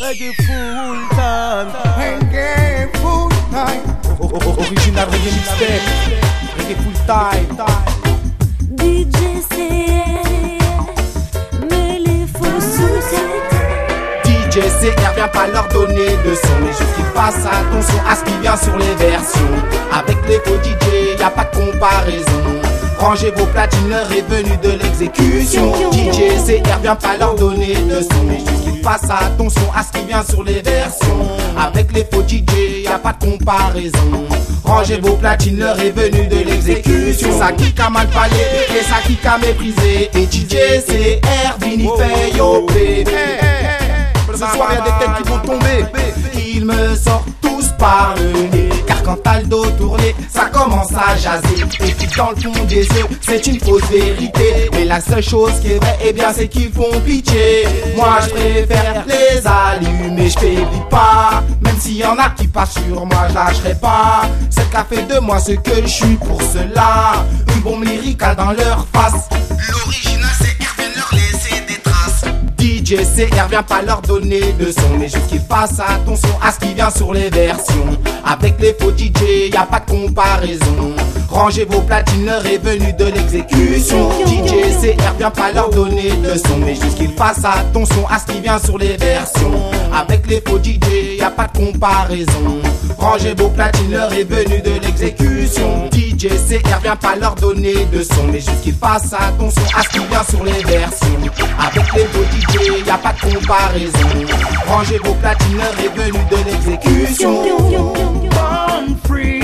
Reggae full time. Reggae full time. Original reggae mixtape. Reggae full time. DJ CR, mais les faux sous DJ CR vient pas leur donner de son Mais juste qu'ils fassent attention à ce qui vient sur les versions Avec les faux DJ, y a pas de comparaison Rangez vos platines, l'heure est venue de l'exécution DJ CR vient pas leur donner de son Mais juste fassent attention à ce qui vient sur les versions. Avec les faux DJ, y a pas de comparaison. Rangez vos platines, l'heure est venue de l'exécution. Ça kick a mal parlé et ça kick a méprisé. Et DJ CR, Vini fait yopé ce soir y a des têtes qui vont tomber. Ils me sortent tous par le nez. Car quand t'as le dos tourné Ça commence à jaser. Et puis dans le fond des yeux C'est une fausse vérité. Mais la seule chose qui est vraie Eh bien c'est qu'ils font pitié. Moi je préfère les allumer. Je faiblis pas. Même s'il y en a qui passent sur moi Je lâcherai pas. C'est qu'a fait de moi ce que je suis pour cela. Une bombe lyrique dans leur face. L'original DJ CR vient pas leur donner de son. Mais juste qu'ils fassent attention à ce qui vient sur les versions. Avec les faux DJ, y a pas de comparaison. Rangez vos platines, l'heure est de l'exécution. DJ CR vient pas leur donner de son. Mais juste qu'ils fassent attention à ce qui vient sur les versions. Avec les faux DJ, y a pas de comparaison Rangez vos platines, l'heure est venue de l'exécution. DJ CR vient pas leur donner de son. Mais juste qu'ils fassent attention à ce vient sur les versions. Avec les faux DJ, y a pas de comparaison. Rangez vos platines, l'heure est venue de l'exécution. Free.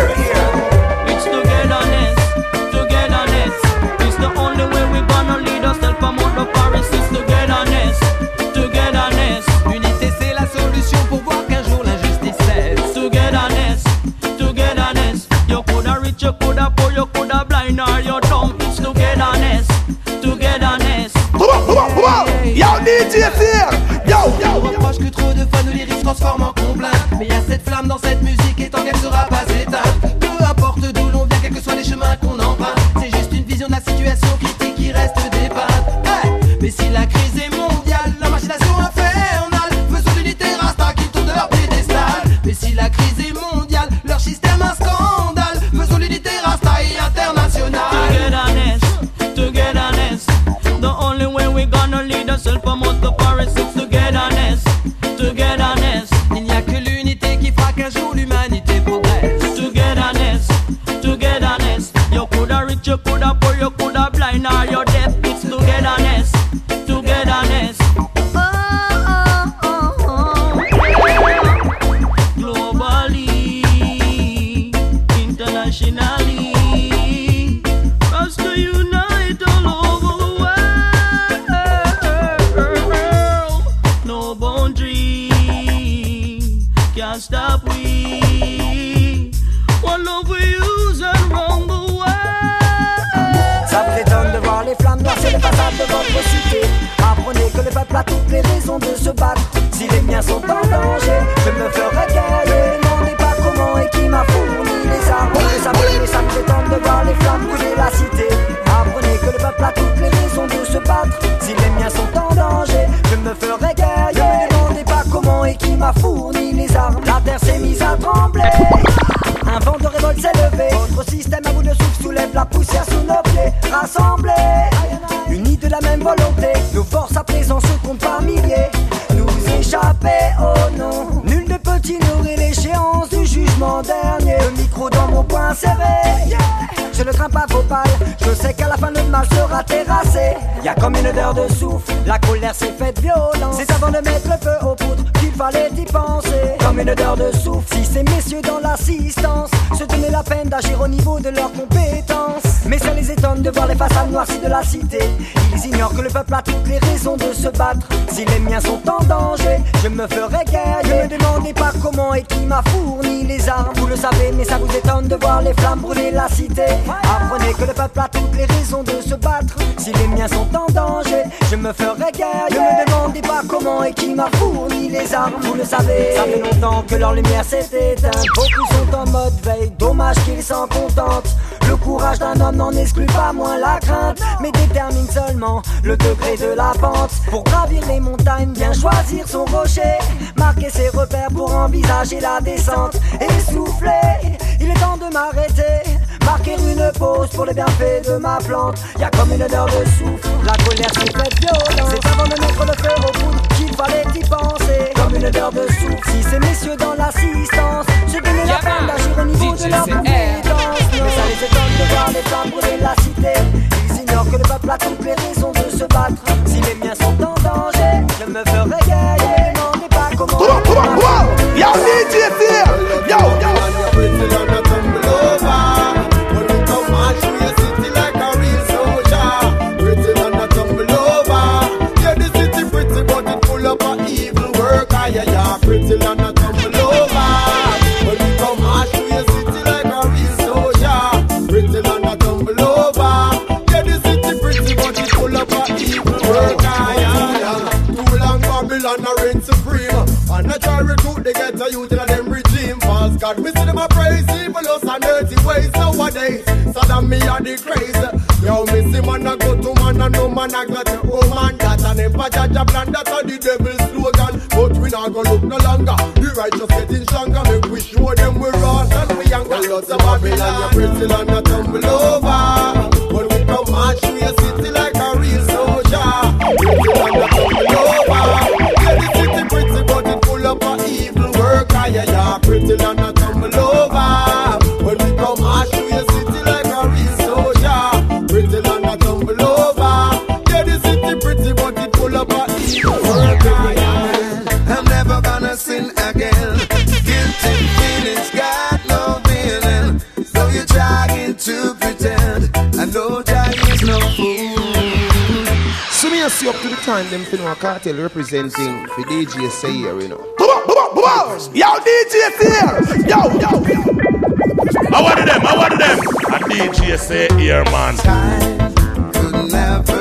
Born je sais qu'à la fin le mal sera terrassé. Y a comme une odeur de souffle, la colère s'est faite violence. C'est avant de mettre le feu aux poudres qu'il fallait y penser. Comme une odeur de souffle, si ces messieurs dans l'assistance se donnaient la peine d'agir au niveau de leurs compétences. Mais ça les étonne de voir les façades noircies de la cité. Ils ignorent que le peuple a toutes les raisons de se battre. Si les miens sont en danger, je me ferai guerre. Ne me demandez pas comment et qui m'a fourni les armes. Vous le savez, mais ça vous étonne de voir les flammes brûler la cité. Apprenez que le peuple a toutes les raisons de se battre. Si les miens sont en danger, je me ferai guerre. Ne me demandez pas comment et qui m'a fourni les armes. Vous le savez, ça fait longtemps que leur lumière s'est éteinte. Beaucoup sont en mode veille, dommage qu'ils s'en contentent. Le courage d'un homme n'en exclut pas moins la crainte, mais détermine seulement le degré de la pente. Pour gravir les montagnes, bien choisir son rocher, marquer ses repères pour envisager la descente. Essoufflé, il est temps de m'arrêter. Marquer une pause pour les bienfaits de ma plante. Y a comme une odeur de souffle, la colère s'est faite violente. C'est avant de mettre le feu au poudre qu'il fallait y penser. Comme une odeur de souffle, si ces messieurs dans l'assistance se donnaient la peine d'agir au niveau de leur les flammes brûler la cité. Ils ignorent que le peuple a toutes les raisons de se battre. Si les miens sont en danger, je me ferai guerrier. Demandez pas comment. Yo, DJ here! Yo, yo! Dirty ways nowadays. Saddam me a the craze. Yo, me see man a go to man and no man a go oh, to woman. That and if a judge a plan, that's a the devil's slogan. But we not go look no longer. The righteous getting stronger. Make we show them we raw and we younger. Well, lots of Babylon, you pretty land a tumble over. And see up to the time them fin a cartel representing the DJ say here, you know. Yo, DJ here. Yo, yo. I wanted them? I wanted them? A DJ say here, man. Could never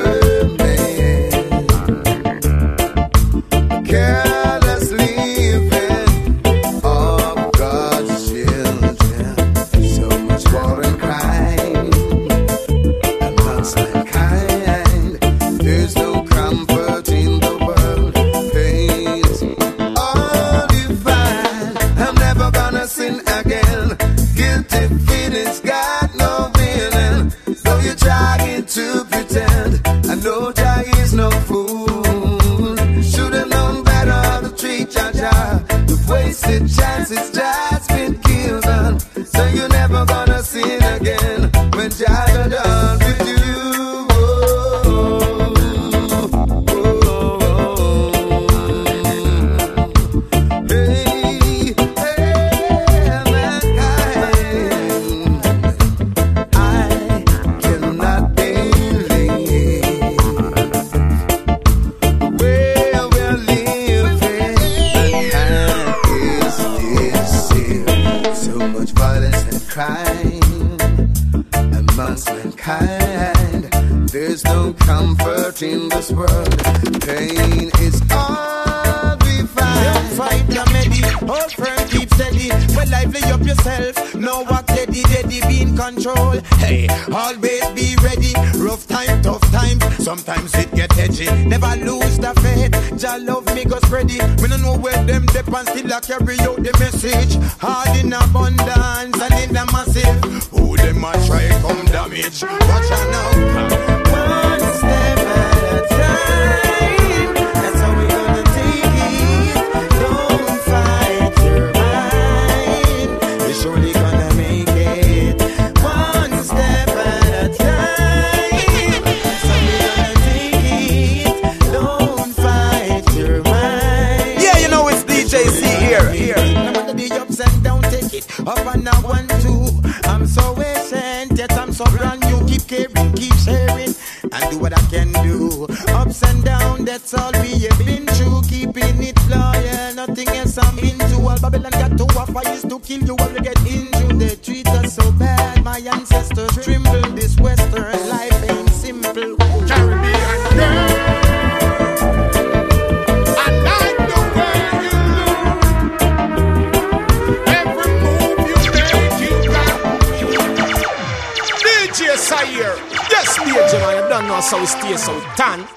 man, you don't know how we stay so tan.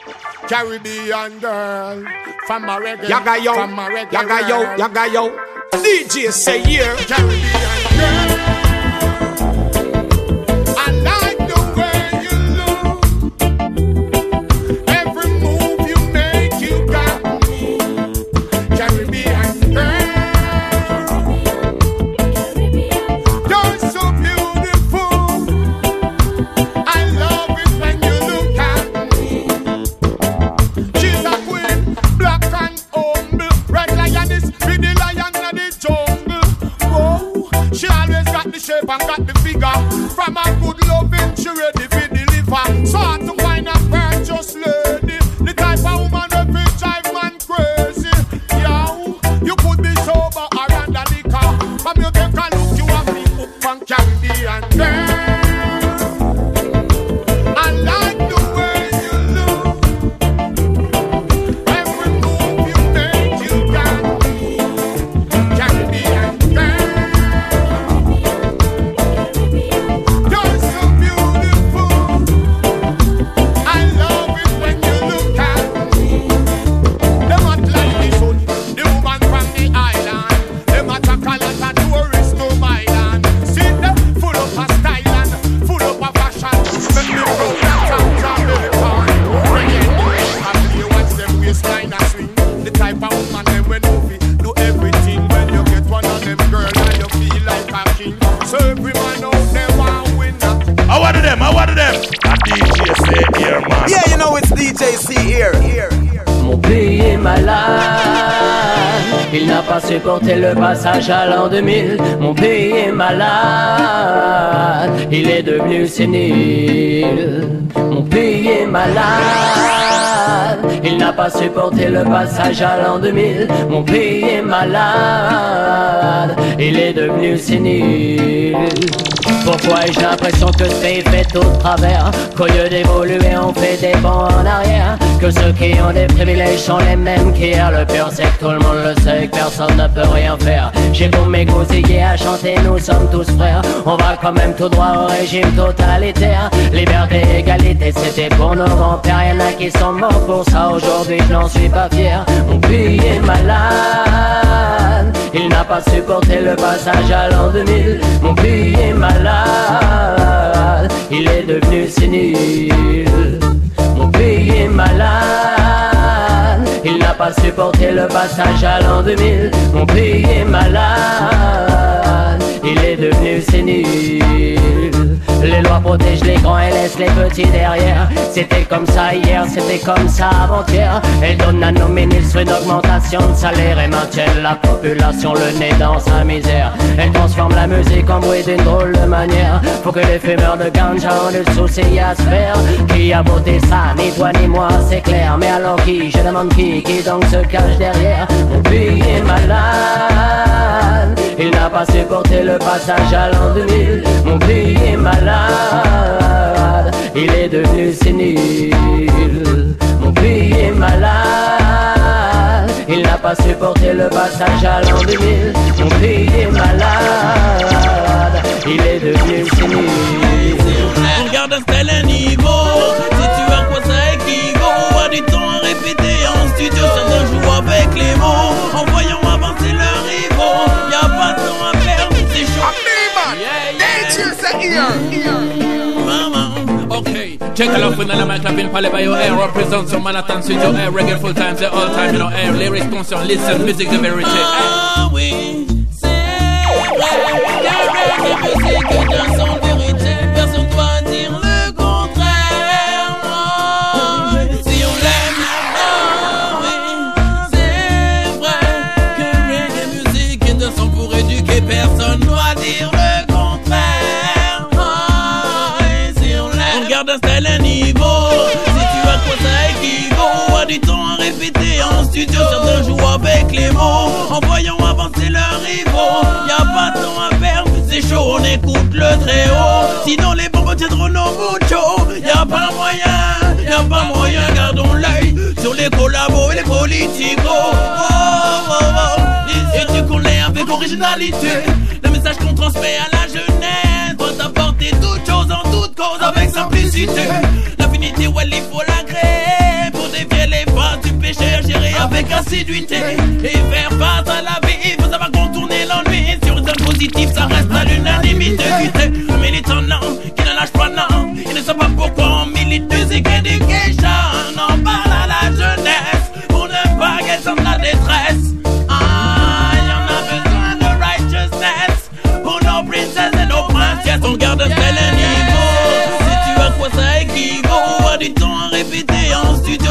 Caribbean girl from a reggae. Yaga yo, from a reggae yaga yo, world. yaga yo. DJ Sire. Caribbean à l'an 2000. Mon pays est malade, il est devenu sénile. Mon pays est malade, il n'a pas supporté le passage à l'an 2000. Mon pays est malade, il est devenu sénile. Pourquoi ai-je l'impression que ce pays fait de travers? Qu'au lieu d'évoluer on fait des bons en arrière Que ceux qui ont des privilèges sont les mêmes qu'hier Le pire c'est que tout le monde le sait personne ne peut rien faire J'ai beau m'égosiller à chanter nous sommes tous frères. On va quand même tout droit au régime totalitaire. Liberté, égalité c'était pour nos grands-pères. Y'en a qui sont morts pour ça. Aujourd'hui je n'en suis pas fier. Mon pays est malade. Il n'a pas supporté le passage à l'an 2000 Mon pays est malade. Il est devenu sénile. Mon pays est malade pas supporté le passage à l'an 2000 Mon pays est malade Il est devenu sénile les lois protègent les grands et laissent les petits derrière. C'était comme ça hier, c'était comme ça avant-hier. Elles donnent à nos ministres une augmentation de salaire et maintiennent la population le nez dans sa misère. Elles transforment la musique en bruit d'une drôle de manière. Faut que les fumeurs de ganja en dessous ces faire. Qui a voté ça, ni toi ni moi, c'est clair. Mais alors qui, je demande qui, qui donc se cache derrière? Il n'a pas supporté le passage à l'an 2000 Mon pays est malade. Il est devenu sénile. Mon pays est malade. Il n'a pas supporté le passage à l'an 2000 Mon pays est malade. Il est devenu sénile. Regarde un tel niveau. Si tu as quoi ça équivaut On va du temps à répéter. En studio Certains jouent avec les mots. En voyant avancer le Okay, check it out, finally, my clapping, pally by your air. Represents your Manhattan studio air, reggae full time, say all time, you know, air. Lyrics, conscious, listen, music, the verity. Ah oui, studio Certains jouent avec les mots. En voyant avancer leurs rivaux Y'a pas de temps à perdre C'est chaud, on écoute le très haut Sinon les bombes tiendront nos muchos. Y'a pas moyen, y'a pas moyen Gardons l'œil sur les collabos et les politicos. Oh, oh, oh. Et tu connais avec originalité. Le message qu'on transmet à la jeunesse Doit apporter toutes choses en toute cause Avec simplicité. L'affinité, ouais, il faut la créer à gérer avec assiduité. Et faire face à la vie Faut savoir contourner l'ennui. Sur une zone positive, ça reste à l'unanimité. Militant, non, qui ne lâche pas, non. Il ne sait pas pourquoi on milite music education On parle à la jeunesse Pour ne pas qu'elle sente la détresse. Ah, y'en a besoin de righteousness. Pour nos princesses et nos princesses On garde tel niveau. Si tu as quoi ça équivaut À du temps à répéter en studio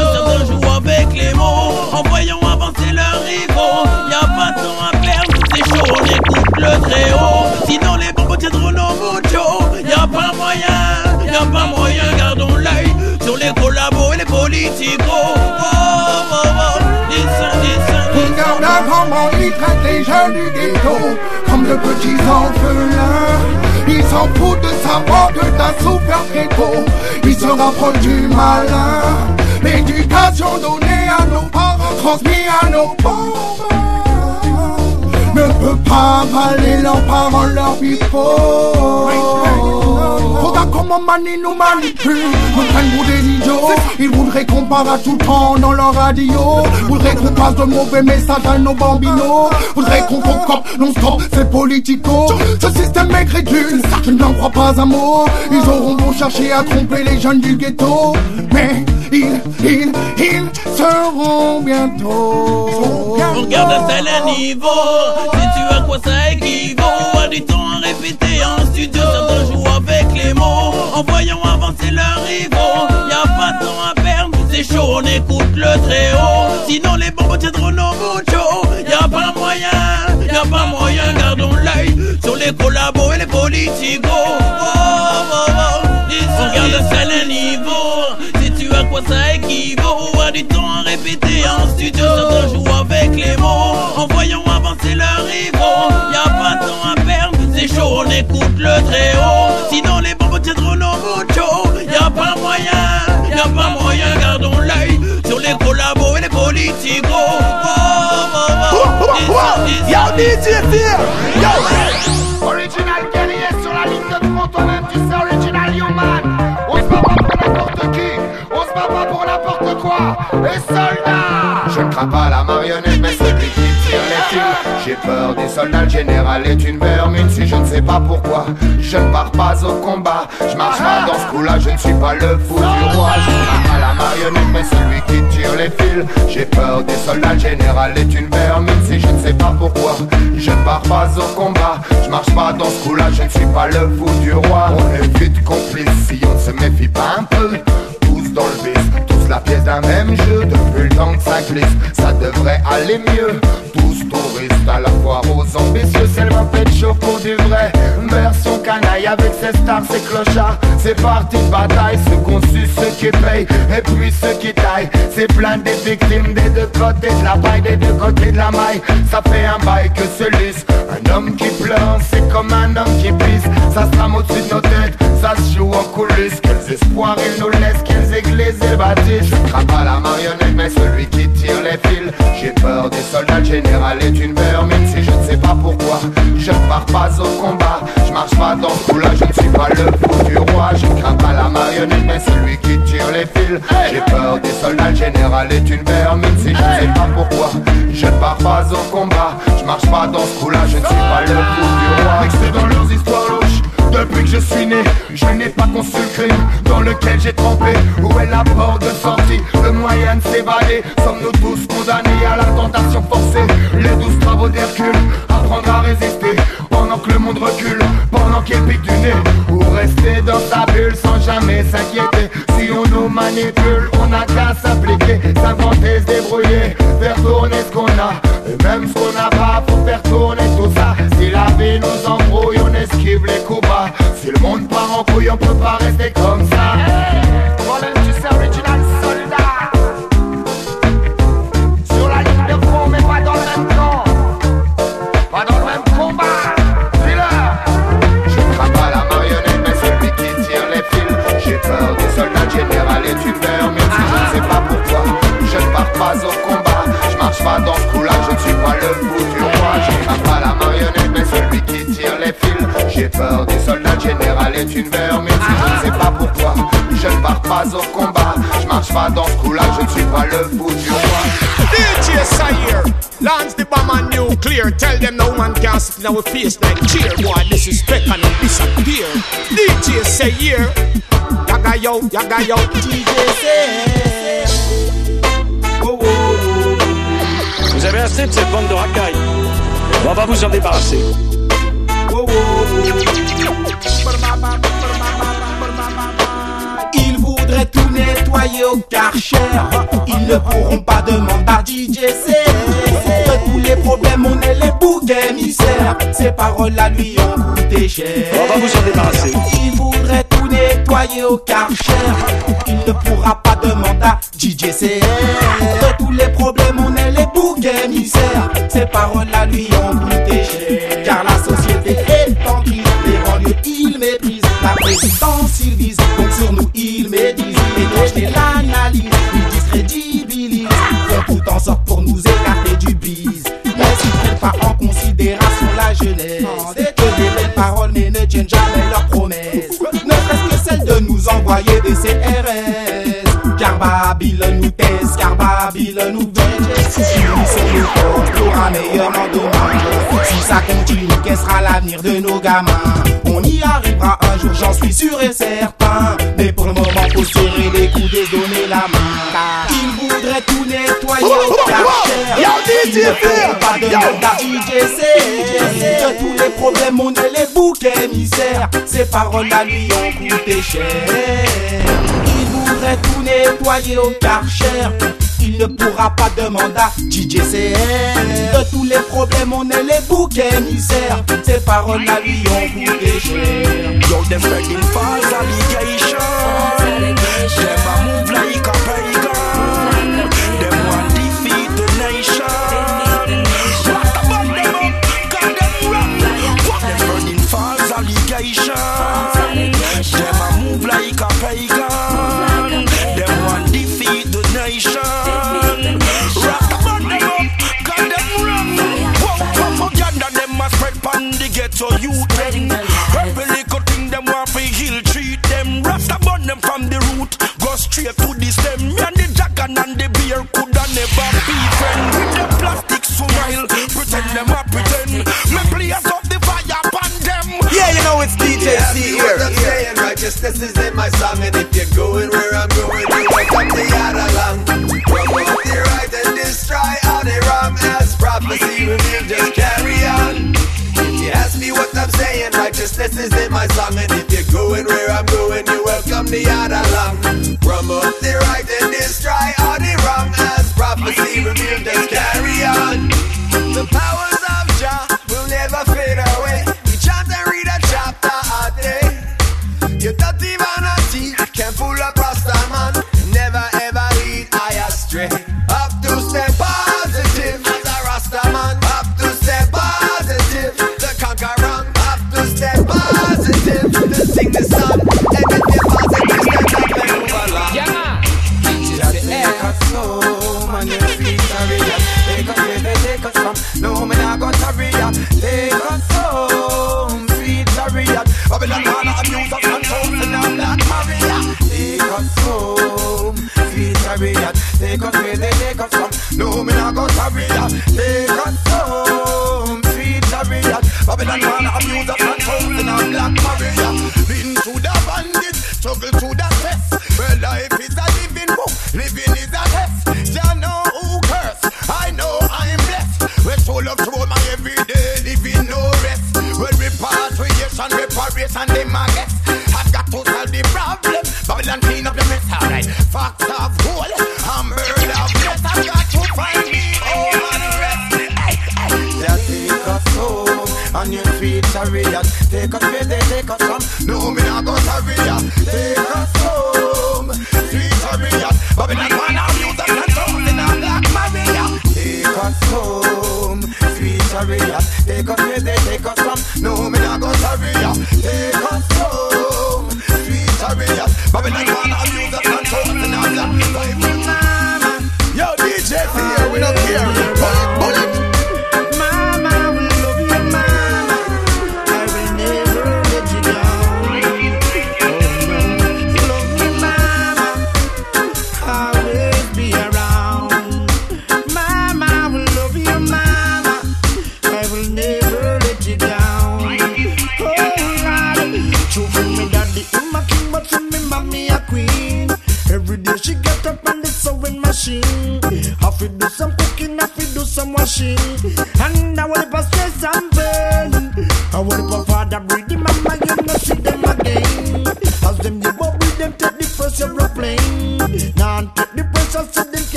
En voyant avancer leurs rivaux Y'a pas de temps à perdre, c'est chaud On écoute le très haut Sinon les bombes tiendront nos muchos Y'a pas moyen, y'a pas moyen Gardons l'œil sur les collabos et les politicos. Oh, oh, oh. Listen, listen. Regarde comment ils traitent les jeunes du ghetto Comme de petits orphelins. Ils s'en foutent de savoir que t'as souffert très tôt Ils se rapprochent du malin. L'éducation donnée à nos parents Transmise à nos parents ne peut pas avaler leurs paroles, leurs bipoles. Regarde comment Mani nous manipule, nous des idiots. Ils voudraient qu'on parle à tout temps dans leur radio. Voudraient qu'on passe de mauvais messages à nos bambinos. Voudraient qu'on concorde non-stop, c'est politico. Ce système est crédule, je n'en crois pas un mot. Ils auront beau chercher à tromper les jeunes du ghetto. Mais ils, ils, ils seront bientôt. On garde un tel niveau tu as quoi ça équivaut À du temps à répéter en studio. Certains jouent avec les mots. En voyant avancer leurs rivaux Y'a pas de temps à perdre, c'est chaud. On écoute le très haut Sinon les bombes tiendront nos muchos Y'a pas moyen, y'a pas moyen Gardons l'œil sur les collabos et les politicos. Oh, oh, oh. On garde tel niveau. Si tu as quoi ça équivaut À du temps à répéter en studio. Certains jouent avec les mots. En voyant leurs rivaux Y'a pas de temps à perdre, c'est chaud On écoute le très haut Sinon les bombes tiendront nos muchos Y'a pas moyen, y'a pas moyen Gardons l'œil sur les collabos et les politicos oh, oh, oh. Yo, DJ Fear! Yo! Original guerrier sur la ligne de front, toi-même tu sais original human. On se bat pas pour n'importe qui, on se bat pas pour n'importe quoi. Et soldats Je ne crains pas la marionnette, J'ai peur des soldats, le général est une vermine. Si je ne sais pas pourquoi, je ne pars pas au combat. Je marche pas dans ce coup-là, je ne suis pas le fou du roi. Je crains pas la marionnette, mais celui qui tire les fils. J'ai peur des soldats, le général est une vermine. Si je ne sais pas pourquoi, je ne pars pas au combat. Je marche pas dans ce coup-là, je ne suis pas le fou du roi. On est vite complice si on ne se méfie pas un peu. Tous dans le vice, la pièce d'un même jeu. Depuis le temps que ça glisse, ça devrait aller mieux. Tous touristes à la foire aux ambitieux, c'est le de choco du vrai. Version canaille avec ses stars, ses clochards. C'est parti de bataille, ceux qu'on suce, ceux qui payent, et puis ceux qui taillent. C'est plein des victimes des deux côtés de la paille, des deux côtés de la maille. Ça fait un bail que se lisse. Un homme qui pleure, c'est comme un homme qui pisse. Ça se trame au-dessus de nos têtes, ça se joue en coulisses. Quels espoirs ils nous laissent, quelles églises bâtissent. Je crains pas la marionnette, mais celui qui tire les fils. J'ai peur des soldats, le général est une vermine. Si je ne sais pas pourquoi Je ne pars pas au combat. Je marche pas dans ce coup-là Je ne suis pas le fou du roi. Je crains pas la marionnette Mais celui qui tire les fils. J'ai peur des soldats Le général est une vermine. Si je ne sais pas pourquoi Je ne pars pas au combat. Je marche pas dans ce coup-là Je ne suis pas le fou du roi. Dans leurs histoires depuis que je suis né, je n'ai pas conçu le crime dans lequel j'ai trempé. Où est la porte de sortie, le moyen de s'évader Sommes-nous tous condamnés à la tentation forcée? Les douze travaux d'Hercule, apprendre à résister pendant que le monde recule, pendant qu'il pique du nez. Ou rester dans sa bulle sans jamais s'inquiéter. Si on nous manipule, on n'a qu'à s'appliquer, s'inventer, se débrouiller, faire tourner ce qu'on a. Et même ce qu'on n'a pas, faut faire tourner tout ça. Si la vie nous embrouille, esquive les coups bas. Si le monde part en couille, on peut pas rester comme ça. Voilà, tu sais, original soldat. Sur la ligne de front, mais pas dans le même camp. Pas dans le même combat. Dis-le. Je crains pas la marionnette, mais celui qui tire les fils. J'ai peur des soldats général et tu vermine. Si je ne sais pas pourquoi, je ne pars pas au combat. Je marche pas dans ce coup-là, je ne suis pas le fou peur des soldats général est une vermine. Je ne sais pas pourquoi, je ne pars pas au combat. Je marche pas dans ce coup-là, je ne suis pas le fou du roi. DJ Sire, launch the bomb on nuclear. Tell them no one can sit in our face like cheer. Boy, disrespect and disappear. DJ Sire, yaga yo, yaga yo. DJ Sire. Vous avez assez de cette bande de racailles. On va vous en débarrasser. Ils voudraient tout nettoyer au karcher. Ils ne pourront pas demander à DJC De tous les problèmes on est les boucs émissaires Ces paroles là lui ont coûté cher. On va vous en débarrasser. Il voudrait tout nettoyer au karcher. Il ne pourra pas demander à DJC De tous les problèmes on est les boucs émissaires Ces paroles là lui ont coûté cher. Car la La présidence ils visent Donc sur nous ils médisent. Et je l'analyse Ils discrédibilisent Font tout en sorte pour nous écarter du bise. Mais ils prennent pas en considération la jeunesse. C'est que des belles paroles mais ne tiennent jamais leurs promesses. Ne serait-ce que celle de nous envoyer des CRS Car Babylone nous teste, car Babylone nous venge Si nous sommes nos forces pour un meilleur lendemain. Si ça continue, quel sera l'avenir de nos gamins? On y arrivera un jour, j'en suis sûr et certain. Mais pour le moment, faut serrer les coudes et donner la main. Ils voudraient tout nettoyer au DJ Ils ne pas de DJC De tous les problèmes, on est les boucs émissaires. Ces paroles-là lui ont coûté cher Il voudrait tout nettoyer au karcher il ne pourra pas demander à DJCR De tous les problèmes, on est les boucs émissaires Ces paroles-là lui ont coûté cher Yo, them spreading false allegations. Them a move like a Righteousness is in my song, and if you're going where I'm going, you will come the other along. Promote the right and destroy all the wrong. As prophecy revealed, just carry on. If you ask me what I'm saying, righteousness is in my song, and if you're going where I'm going, you will come the other along. Promote the right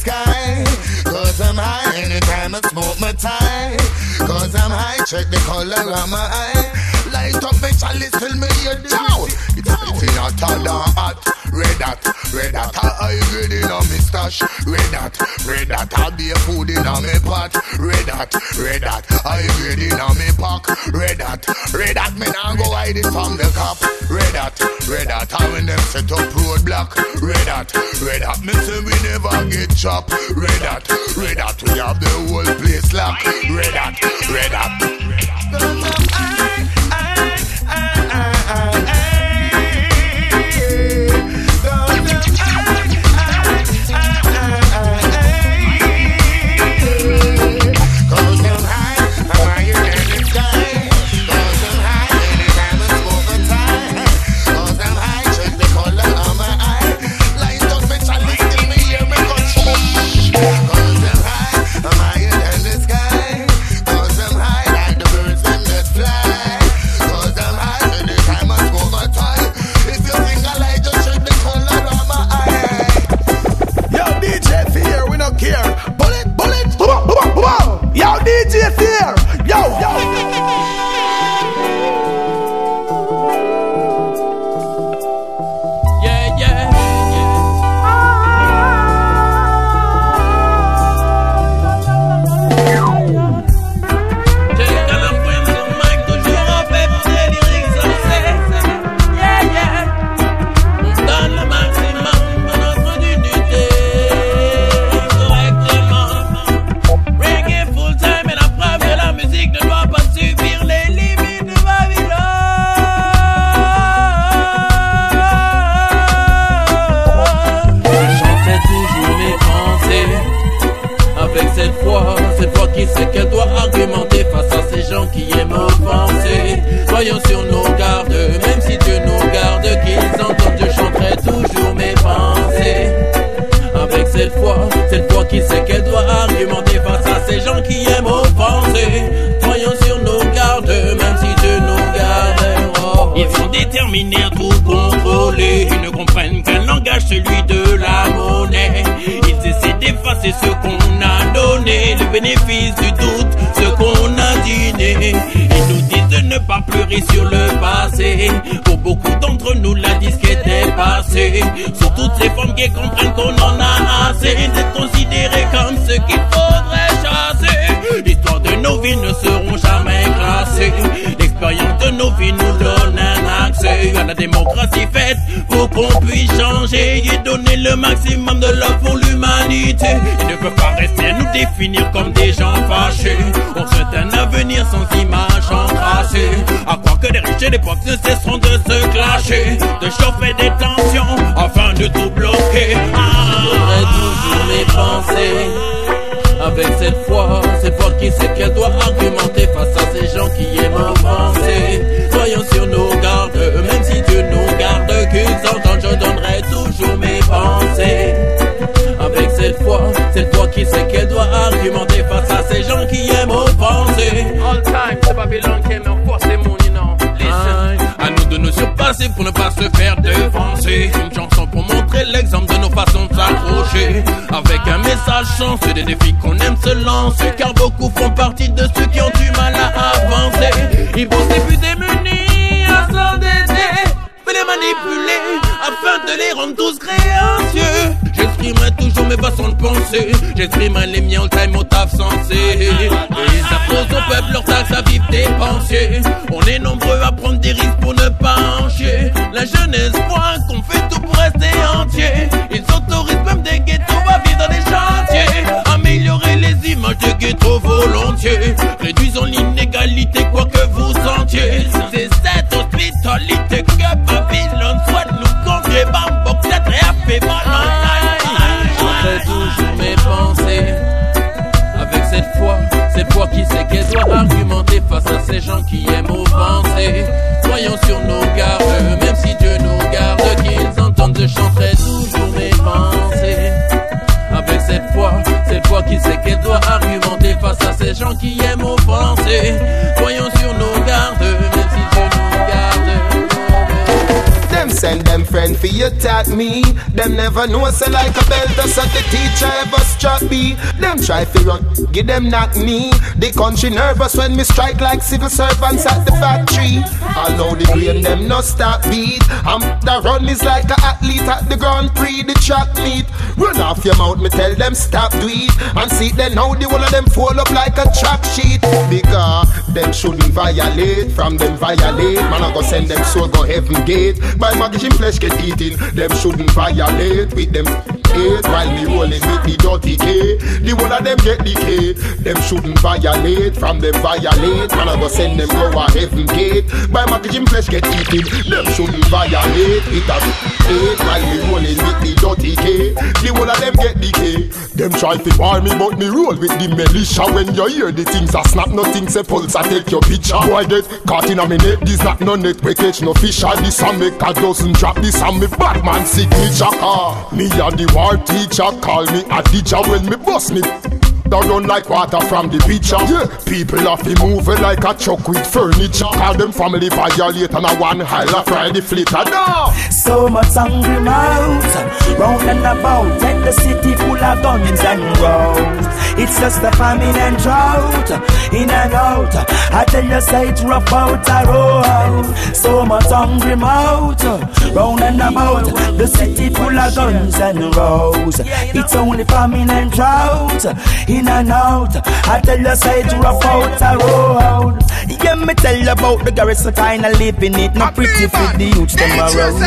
sky. Cause I'm high anytime I smoke my tie. Cause I'm high, check the color of my eye. Light up my chalice, fill me your dough. It's, it's not hot. Red hot, red hot I read in on me stash Red hot, red hot I be food in on me pot. Red hot, red hot I read in on me pack Red hot, red hot me nah go hide it from the cop. Red hot, red hot I when them set up roadblock. Red hot, red hot me say we never get chopped. Red hot, red hot we have the whole place locked. Red hot, red hot, red hot. Ah. Le maximum de love pour l'humanité. Ils ne peuvent pas rester à nous définir comme des gens fâchés. On souhaite un avenir sans image encrassée. À croire que les riches et les pauvres ne cesseront de se clasher, de chauffer des tensions afin de tout bloquer. J'aurais toujours mes pensées avec cette foi, cette foi qui sait qu'elle doit argumenter des défis qu'on aime se lancer. Car beaucoup font partie de ceux qui ont du mal à avancer. Ils vont plus démunis à s'endetter. Fais les manipuler afin de les rendre tous créancieux. J'exprimerai toujours mes façons de penser. J'exprimerai les miens au time au taf sensé. Et ils imposent au peuple leur taxe à vivre dépensier. On est nombreux à prendre des risques pour ne pas en chier. La jeunesse voit Sur nos gardes, même si Dieu nous garde, qu'ils entendent, je chanterai toujours mes pensées. Avec cette foi, cette foi qui sait qu'elle doit argumenter face à ces gens qui aiment offenser. Friend for you attack me. Them never know say like a belt that's what the teacher ever struck me. Them try to run, give them knock me. The country nervous when me strike like civil servants at the factory. I know the grain them no stop beat. I'm the run is like a athlete at the Grand Prix, the track meet. Run off your mouth, me tell them stop do it. And see then how the one of them fall up like a track sheet. Because them shouldn't violate, from them violate. Man I go send them soul go heaven gate. By magician flesh eaten, them shouldn't violate with them hate while me rolling with the dirty K. The one of them get the K Them shouldn't violate, from them violate. Man I go send them go a heaven gate. By magician flesh get eaten, them shouldn't violate with a hate while me rolling with the dirty K. The one of them get the K Them try to bar me, but me roll with the militia. When you hear the things, I snap nothing, say pulse, I take your picture. Boy get caught in a minute, this not no net, we catch no fish. I this and make a dozen drop this and me Batman signature. Ah, me a the war teacher, call me a teacher when me bust me. Down run like water from the picture. Yeah, people have to move like a truck with furniture. Call them family violate and a one hell a Friday flitter. No! So much hungry mouths round and about. Let the city full of guns and roads. It's just a famine and drought, in and out. I tell you, say it's rough out the road. So much hungry mouth round and about. The city full of guns and roads. It's only famine and drought, in and out. I tell you, say it's rough out the road. Yeah, me tell you about the garrison kind of living it. Not pretty for the youths them around.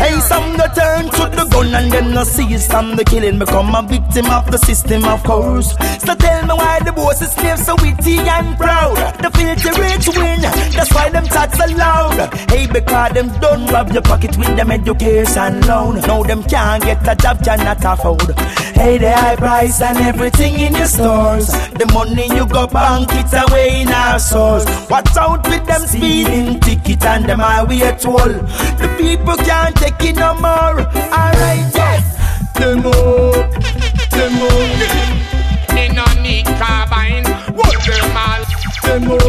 Hey, some go turn to the gun and then no see some the killing. Become a victim of the system, of course. So tell me why the boss is live so witty and proud. The filthy rich win, that's why them tax are loud. Hey, because them don't rob your pocket with them education loan. Now them can't get a job, cannot afford. Hey, the high price and everything in the stores. The money you go bank it away in our souls. Watch out with them speeding ticket and them highway toll. The people can't take it no more. Alright, yes. Them up, them up. They no need carbine. What them all? Them up,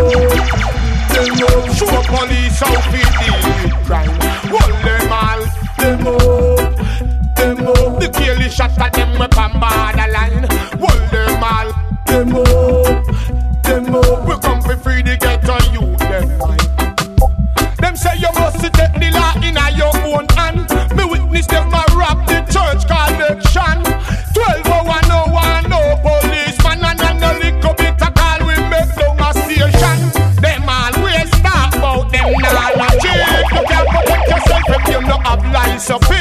them up. Show police how we deal with crime. What them all? Them up, them up. The kill shot at them up on borderline them up, them up. We come for free the ghetto youth, them mind. Them say you must take the law in your own hand. Me witness them a rob the church collection. Twelve oh hour no oh one no policeman and a no little bit of call we make no a station. Them always talk about them not a cheat. You can't protect yourself if you no have license.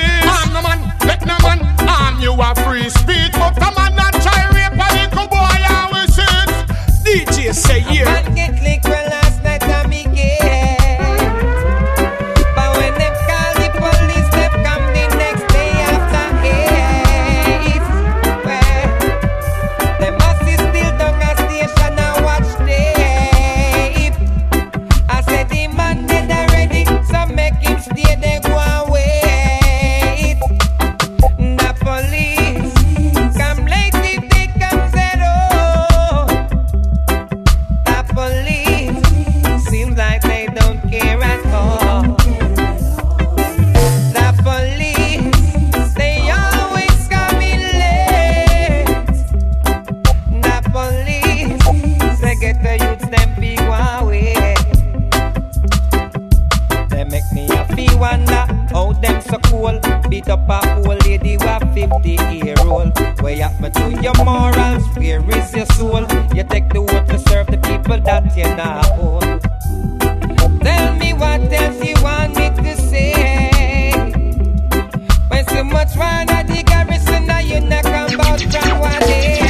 How them so cool? Beat up a old lady with 50 year old. Where at me to your morals? Where is your soul? You take the word to serve the people that you now own. Tell me what else you want me to say. When so much wrong at the garrison, now you not about out from one day.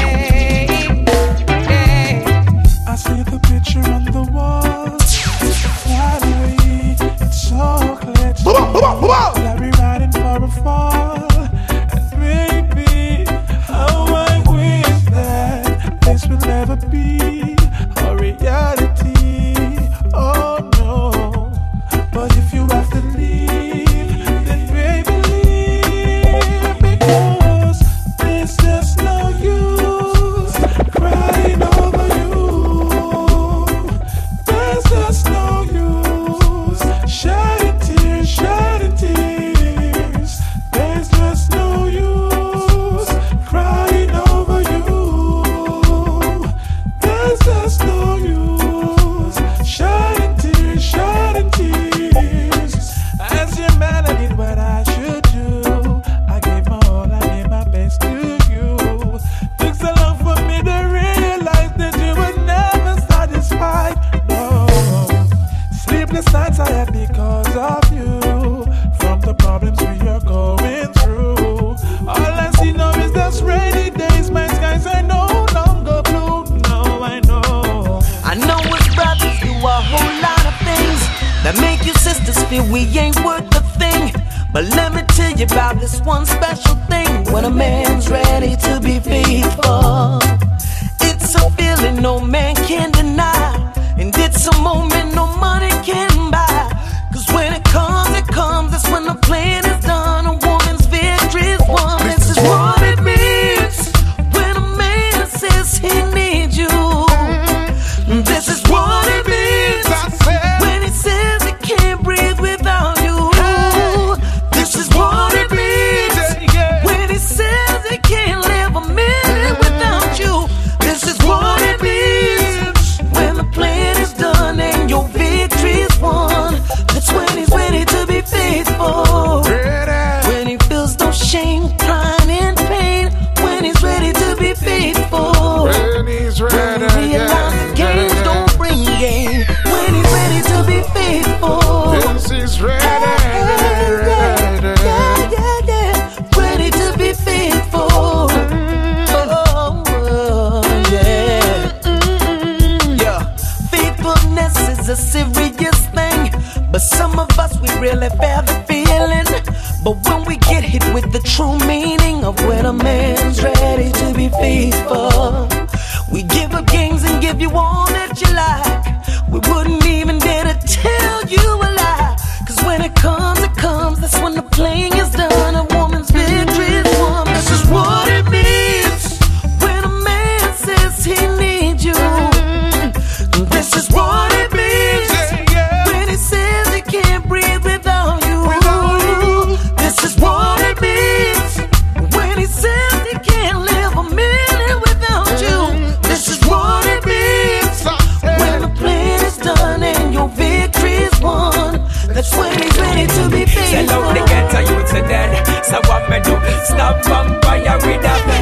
victories won. The 2020 to be faithful. Sell out the ghetto youth to dead. So what me do? Stop vampire with a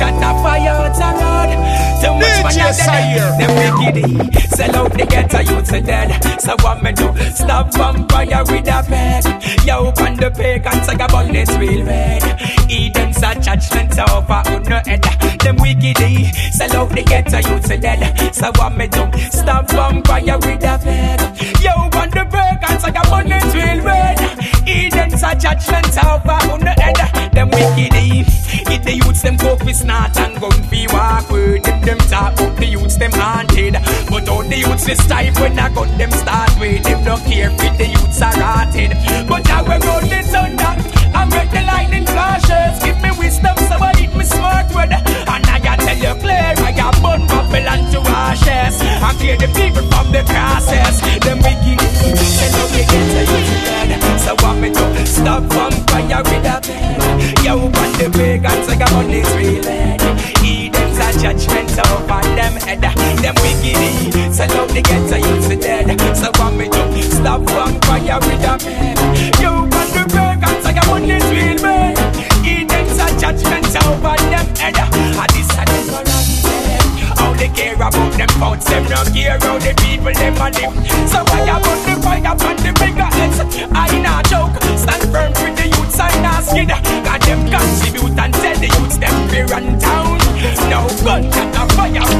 shot a fire out a. Too much man a dead, them wicked. Sell out the ghetto youths are dead. So what me do? Stop vampire with a pet. You open the pagans, I got this real red. Eden's a judgment over who no head. Them wickedy, eh? sell out the ghetto youths are dead. So what me do? Stop vampire with a peg. Yo, on the pagans, I got on this real red. Eden such judgment over who no head. Them wickedy, eh? if the youths them coke fi snort and gun fi walk with them them talk about the youths them haunted. But all the youths this type when I gun them start with them no care if the youths are rotted. But I will run the thunder and make the lightning flashes. Give me wisdom so I hit me smart word. And I gotta tell you clear, I got burn Babylon to ashes. And clear the people from the crosses. Them wicked, they know they get to you. So what me do? Stop vampire with a pen. Yo, on the pagans, I got real head. Eden's a judgment over them head. Them wicked, so now they get to you to dead. So what me do? Stop vampire with a pen. Yo, judgment over them head. And this a the how they care about them thoughts, them no care how the people them a live. So why about the fire upon the bigger heads? I not joke, stand firm with the youths I not skid. Got them contribute and tell the youths them be run down. No gun that a fire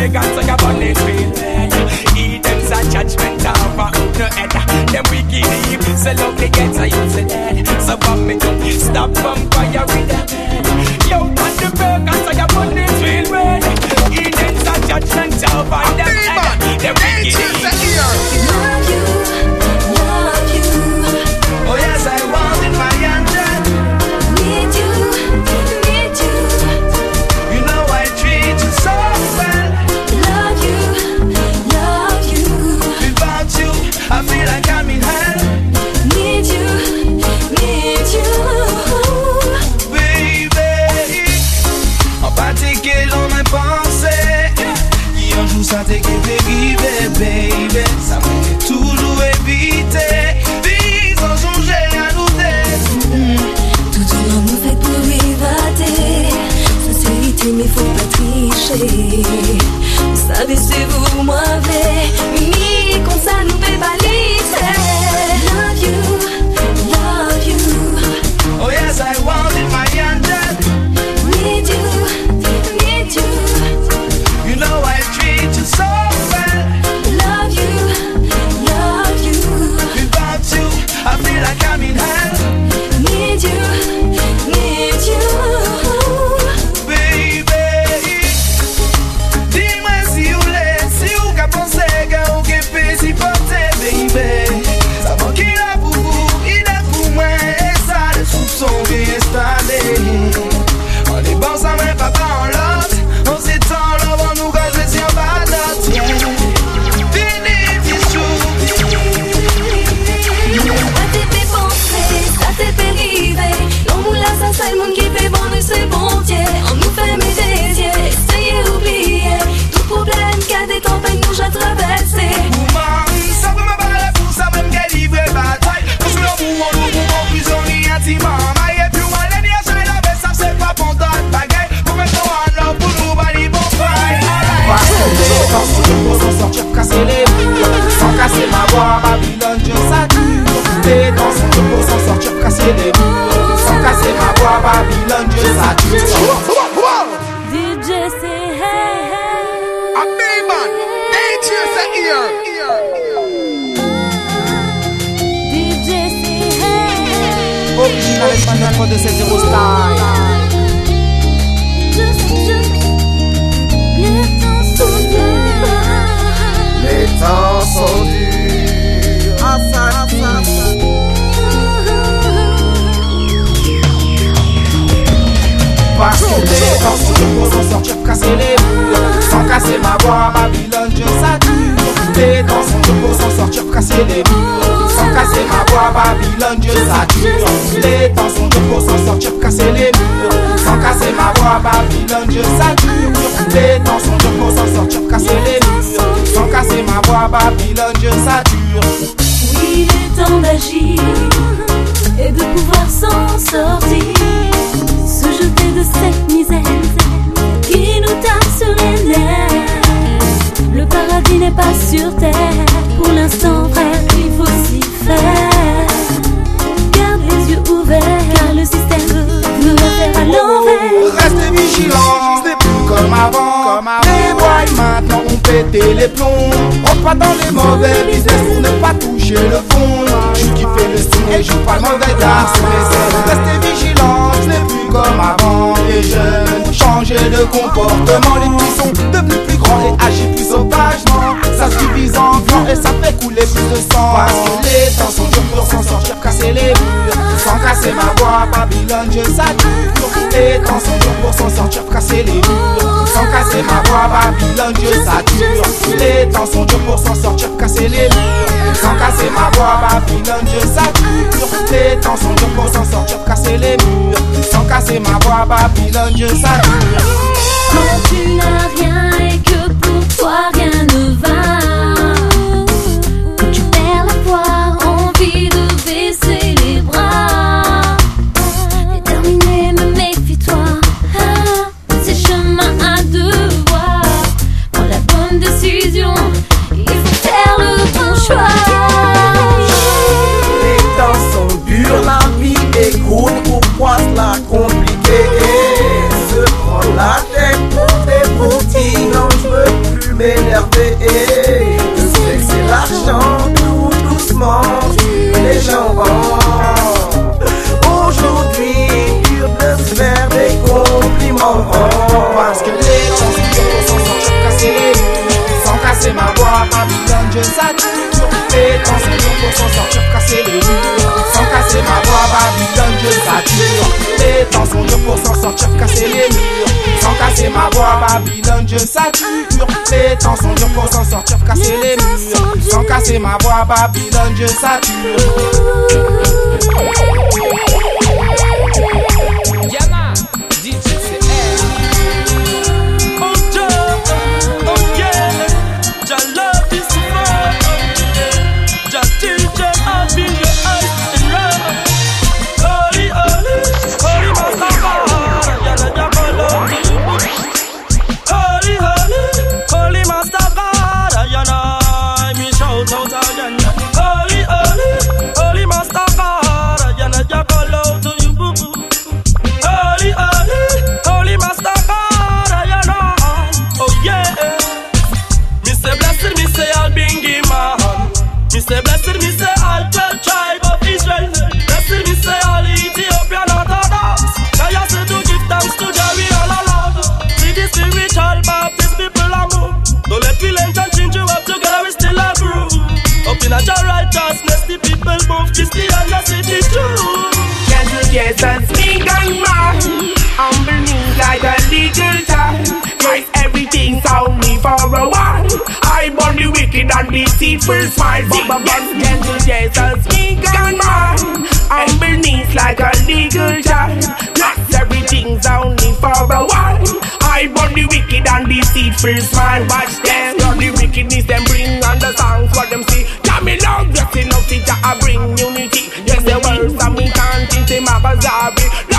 pagans are born in feelings. Edom's a judgment of a no head. Them wicked evil, so love they get a use it dead. So bomb me to stop vampire with them. Yo, and the pagans are born in feelings. Edom's a judgment of a no head. Them wicked evil. Love you. Ça t'est dérivé, baby. Ça fait toujours. Puis sans songer à douter. Tout un homme fait pour évader Sincérité mais faut pas tricher Vous savez c'est vous comme pas sur terre. Pour l'instant, frère, il faut s'y faire. Garde les yeux ouverts, car le système veut faire à l'envers. Restez vigilants, c'est plus comme avant. Les boys maintenant ont pété les plombs. On pas dans les mauvais business pour ne pas toucher le fond. Je qui fais le son et joue pas le mauvais garçon. Restez vigilants, ce n'est plus comme avant. Les jeunes ont changé de comportement. Les petits sont devenus plus et agissent plus sauvagement. Ça se divise en clans et ça fait couler plus de sang. Parce que les temps sont durs pour s'en sortir, casser les murs. Sans casser ma voix, Babylone, je sature. Les temps sont durs pour s'en sortir, casser les murs. Sans casser ma voix, Babylone, je sature. Les temps sont durs pour s'en sortir, casser les murs. Sans casser ma voix, Babylone, je sature. Les temps sont durs pour s'en sortir, casser les murs. Sans casser ma voix, Babylone, je sature. Quand tu n'as rien et que toi rien ne va. Les temps sont durs pour s'en sortir, casser les murs. Sans casser ma voix, Babylone, je sature. Temps sont durs pour s'en sortir, casser les murs. Sans casser ma voix, Babylone, je sature. Temps sont durs pour s'en sortir, casser les murs. Sans casser ma voix, Babylone, je sature. In a Jah righteousness, the people move. Christian, I see the truth. Gentle Jesus, me and man Humble me like a legal time Yes, everything's only for a while. I born the wicked and deceitful smile. But gentle Jesus, me and man Humble knees like a legal child Yes, everything's only for a while. I born the wicked and deceitful smile. Watch them, the wickedness them bring on the songs what them Unity, Yes, the world from me can't think them a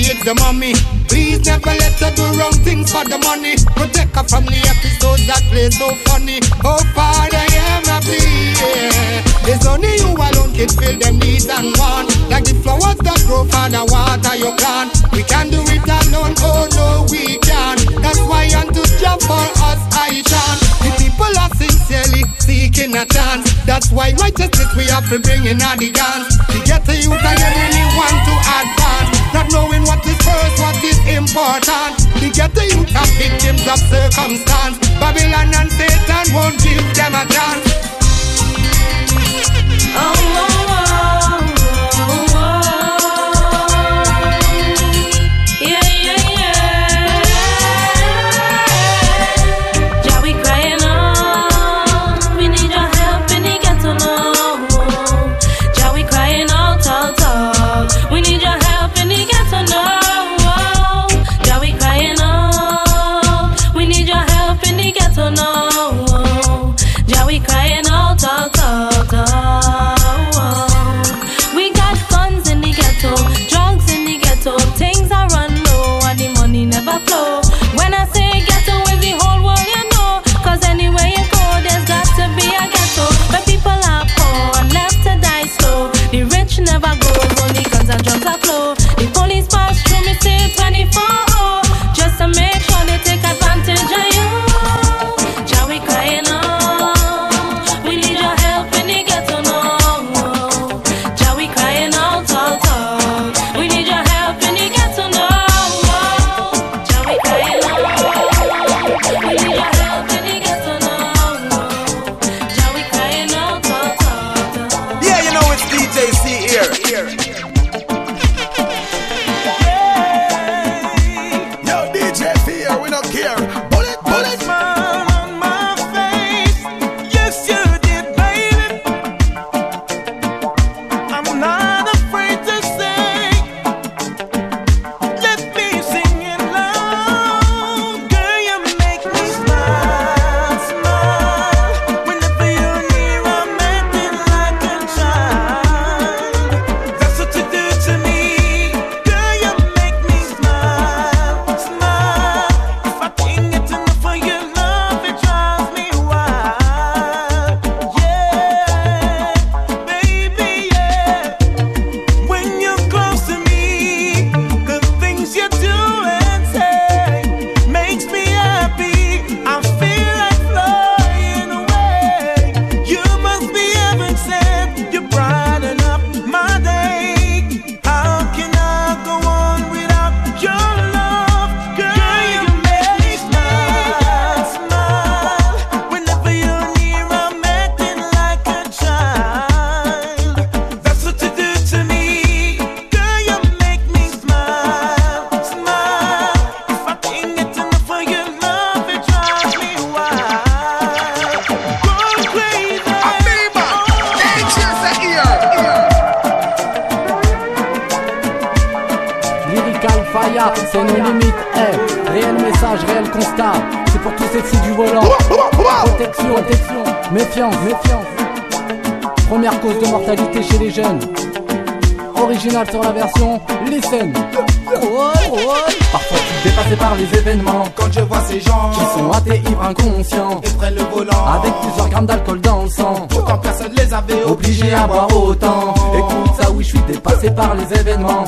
it's the mommy. Please never let her do wrong things for the money. Protect her from the episodes that play so funny. Oh Father, hear my plea. Yeah. It's only you alone can fill them needs and want. Like the flowers that grow, Father, water your plant. We can do it alone, oh no, we can. That's why I'm unto jump for us, I chant. The people are sincerely seeking a chance. That's why righteousness we have to bring in our the dance. To get the youth and they really to advance. Not knowing what is first, what is important. To get the youth are victims of circumstance. Babylon and Satan won't give them a chance. Oh, oh, oh,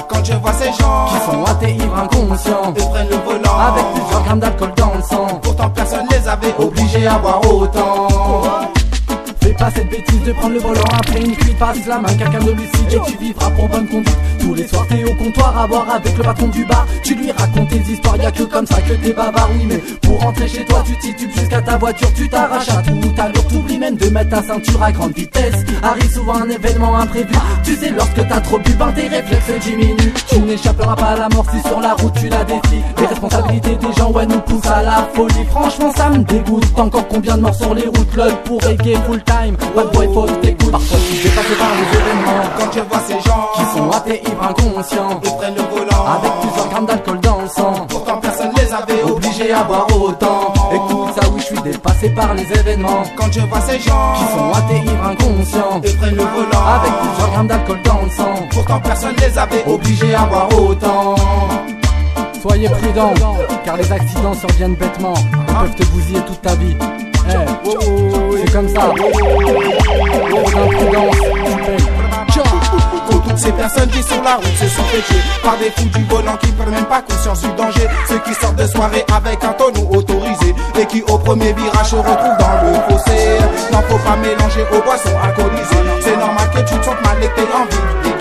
Quand je vois ces gens qui sont athées, ivres, inconscients. Et prennent le volant Avec plusieurs grammes d'alcool dans le sang. Pourtant personne les avait Obligé à boire autant. Fais pas cette bêtise de prendre le volant après une cuite Passe la main quelqu'un d'homicide et tu vivras pour bonne conduite Tous les soirs t'es au comptoir à boire avec le patron du bar Tu lui racontes tes histoires, y'a que comme ça que t'es bavard Oui mais pour rentrer chez toi tu titubes jusqu'à ta voiture Tu t'arraches à tout à l'heure T'oublies de mettre ta ceinture à grande vitesse. Arrive souvent un événement imprévu. Tu sais lorsque t'as trop bu ben tes réflexes diminuent. Tu n'échapperas pas à la mort si sur la route tu la défies. Les responsabilités des gens ouais nous poussent à la folie. Franchement ça me dégoûte Encore combien de morts sur les routes. Lol pour reggae full time de boy faut t'écoutes. Parfois tu fais passer par les événements. Quand je vois ces gens Qui sont athées ivres inconscients. Ils prennent le volant. Avec plusieurs grammes d'alcool dans le sang. Pourtant personne les avait Obligé à boire autant. Écoute ça suis dépassé par les événements. Quand je vois ces gens qui sont ivres, inconscients, et prennent le volant avec plusieurs grammes d'alcool dans le sang. Pourtant personne les avait obligés à boire autant. Soyez prudents, car les accidents surviennent bêtement. Ils peuvent te bousiller toute ta vie. Eh, c'est comme ça. L'imprudence, tu payes. Pour toutes ces personnes qui sur la route se sont fait Par des fous du volant qui prennent même pas conscience du danger. Ceux qui sortent de soirée avec un tonneau autorisé Et qui au premier virage se retrouvent dans le fossé. N'en faut pas mélanger aux boissons alcoolisées. C'est normal que tu te sentes mal et que t'aies envie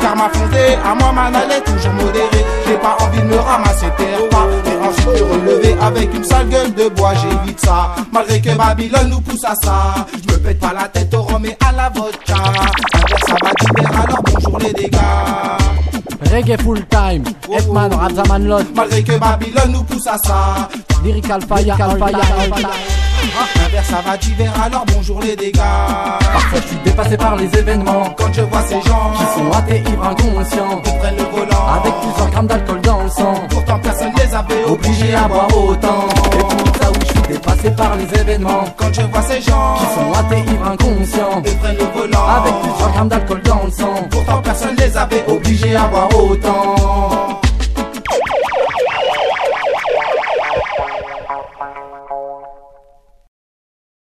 Car ma fondée, à moi ma elle est toujours modérée. J'ai pas envie de me ramasser terre pas. Et ensuite me relever avec une sale gueule de bois J'évite ça, malgré que Babylone nous pousse à ça Je me pète pas la tête au rhum et à la vodka. Ça va d'hiver alors bonjour les dégâts. Reggae full time, Hetman, Razaman Lot. Malgré que Babylone nous pousse à ça. Lyrical fire, fire, fire. Un verre ça va d'hiver alors bonjour les dégâts. Parfois je suis dépassé par les événements. Quand je vois ces gens qui sont athées, ivres, inconscients. Qui prennent le volant. Avec plusieurs grammes d'alcool dans le sang. Pourtant personne les avait Obligés. À boire autant. Et pour ça où je suis dépassé par les événements. Quand je vois ces gens qui sont athées, ivres, inconscients. Qui prennent le volant. Avec plusieurs grammes d'alcool dans le sang. Pourtant personne les avait Obligés à boire autant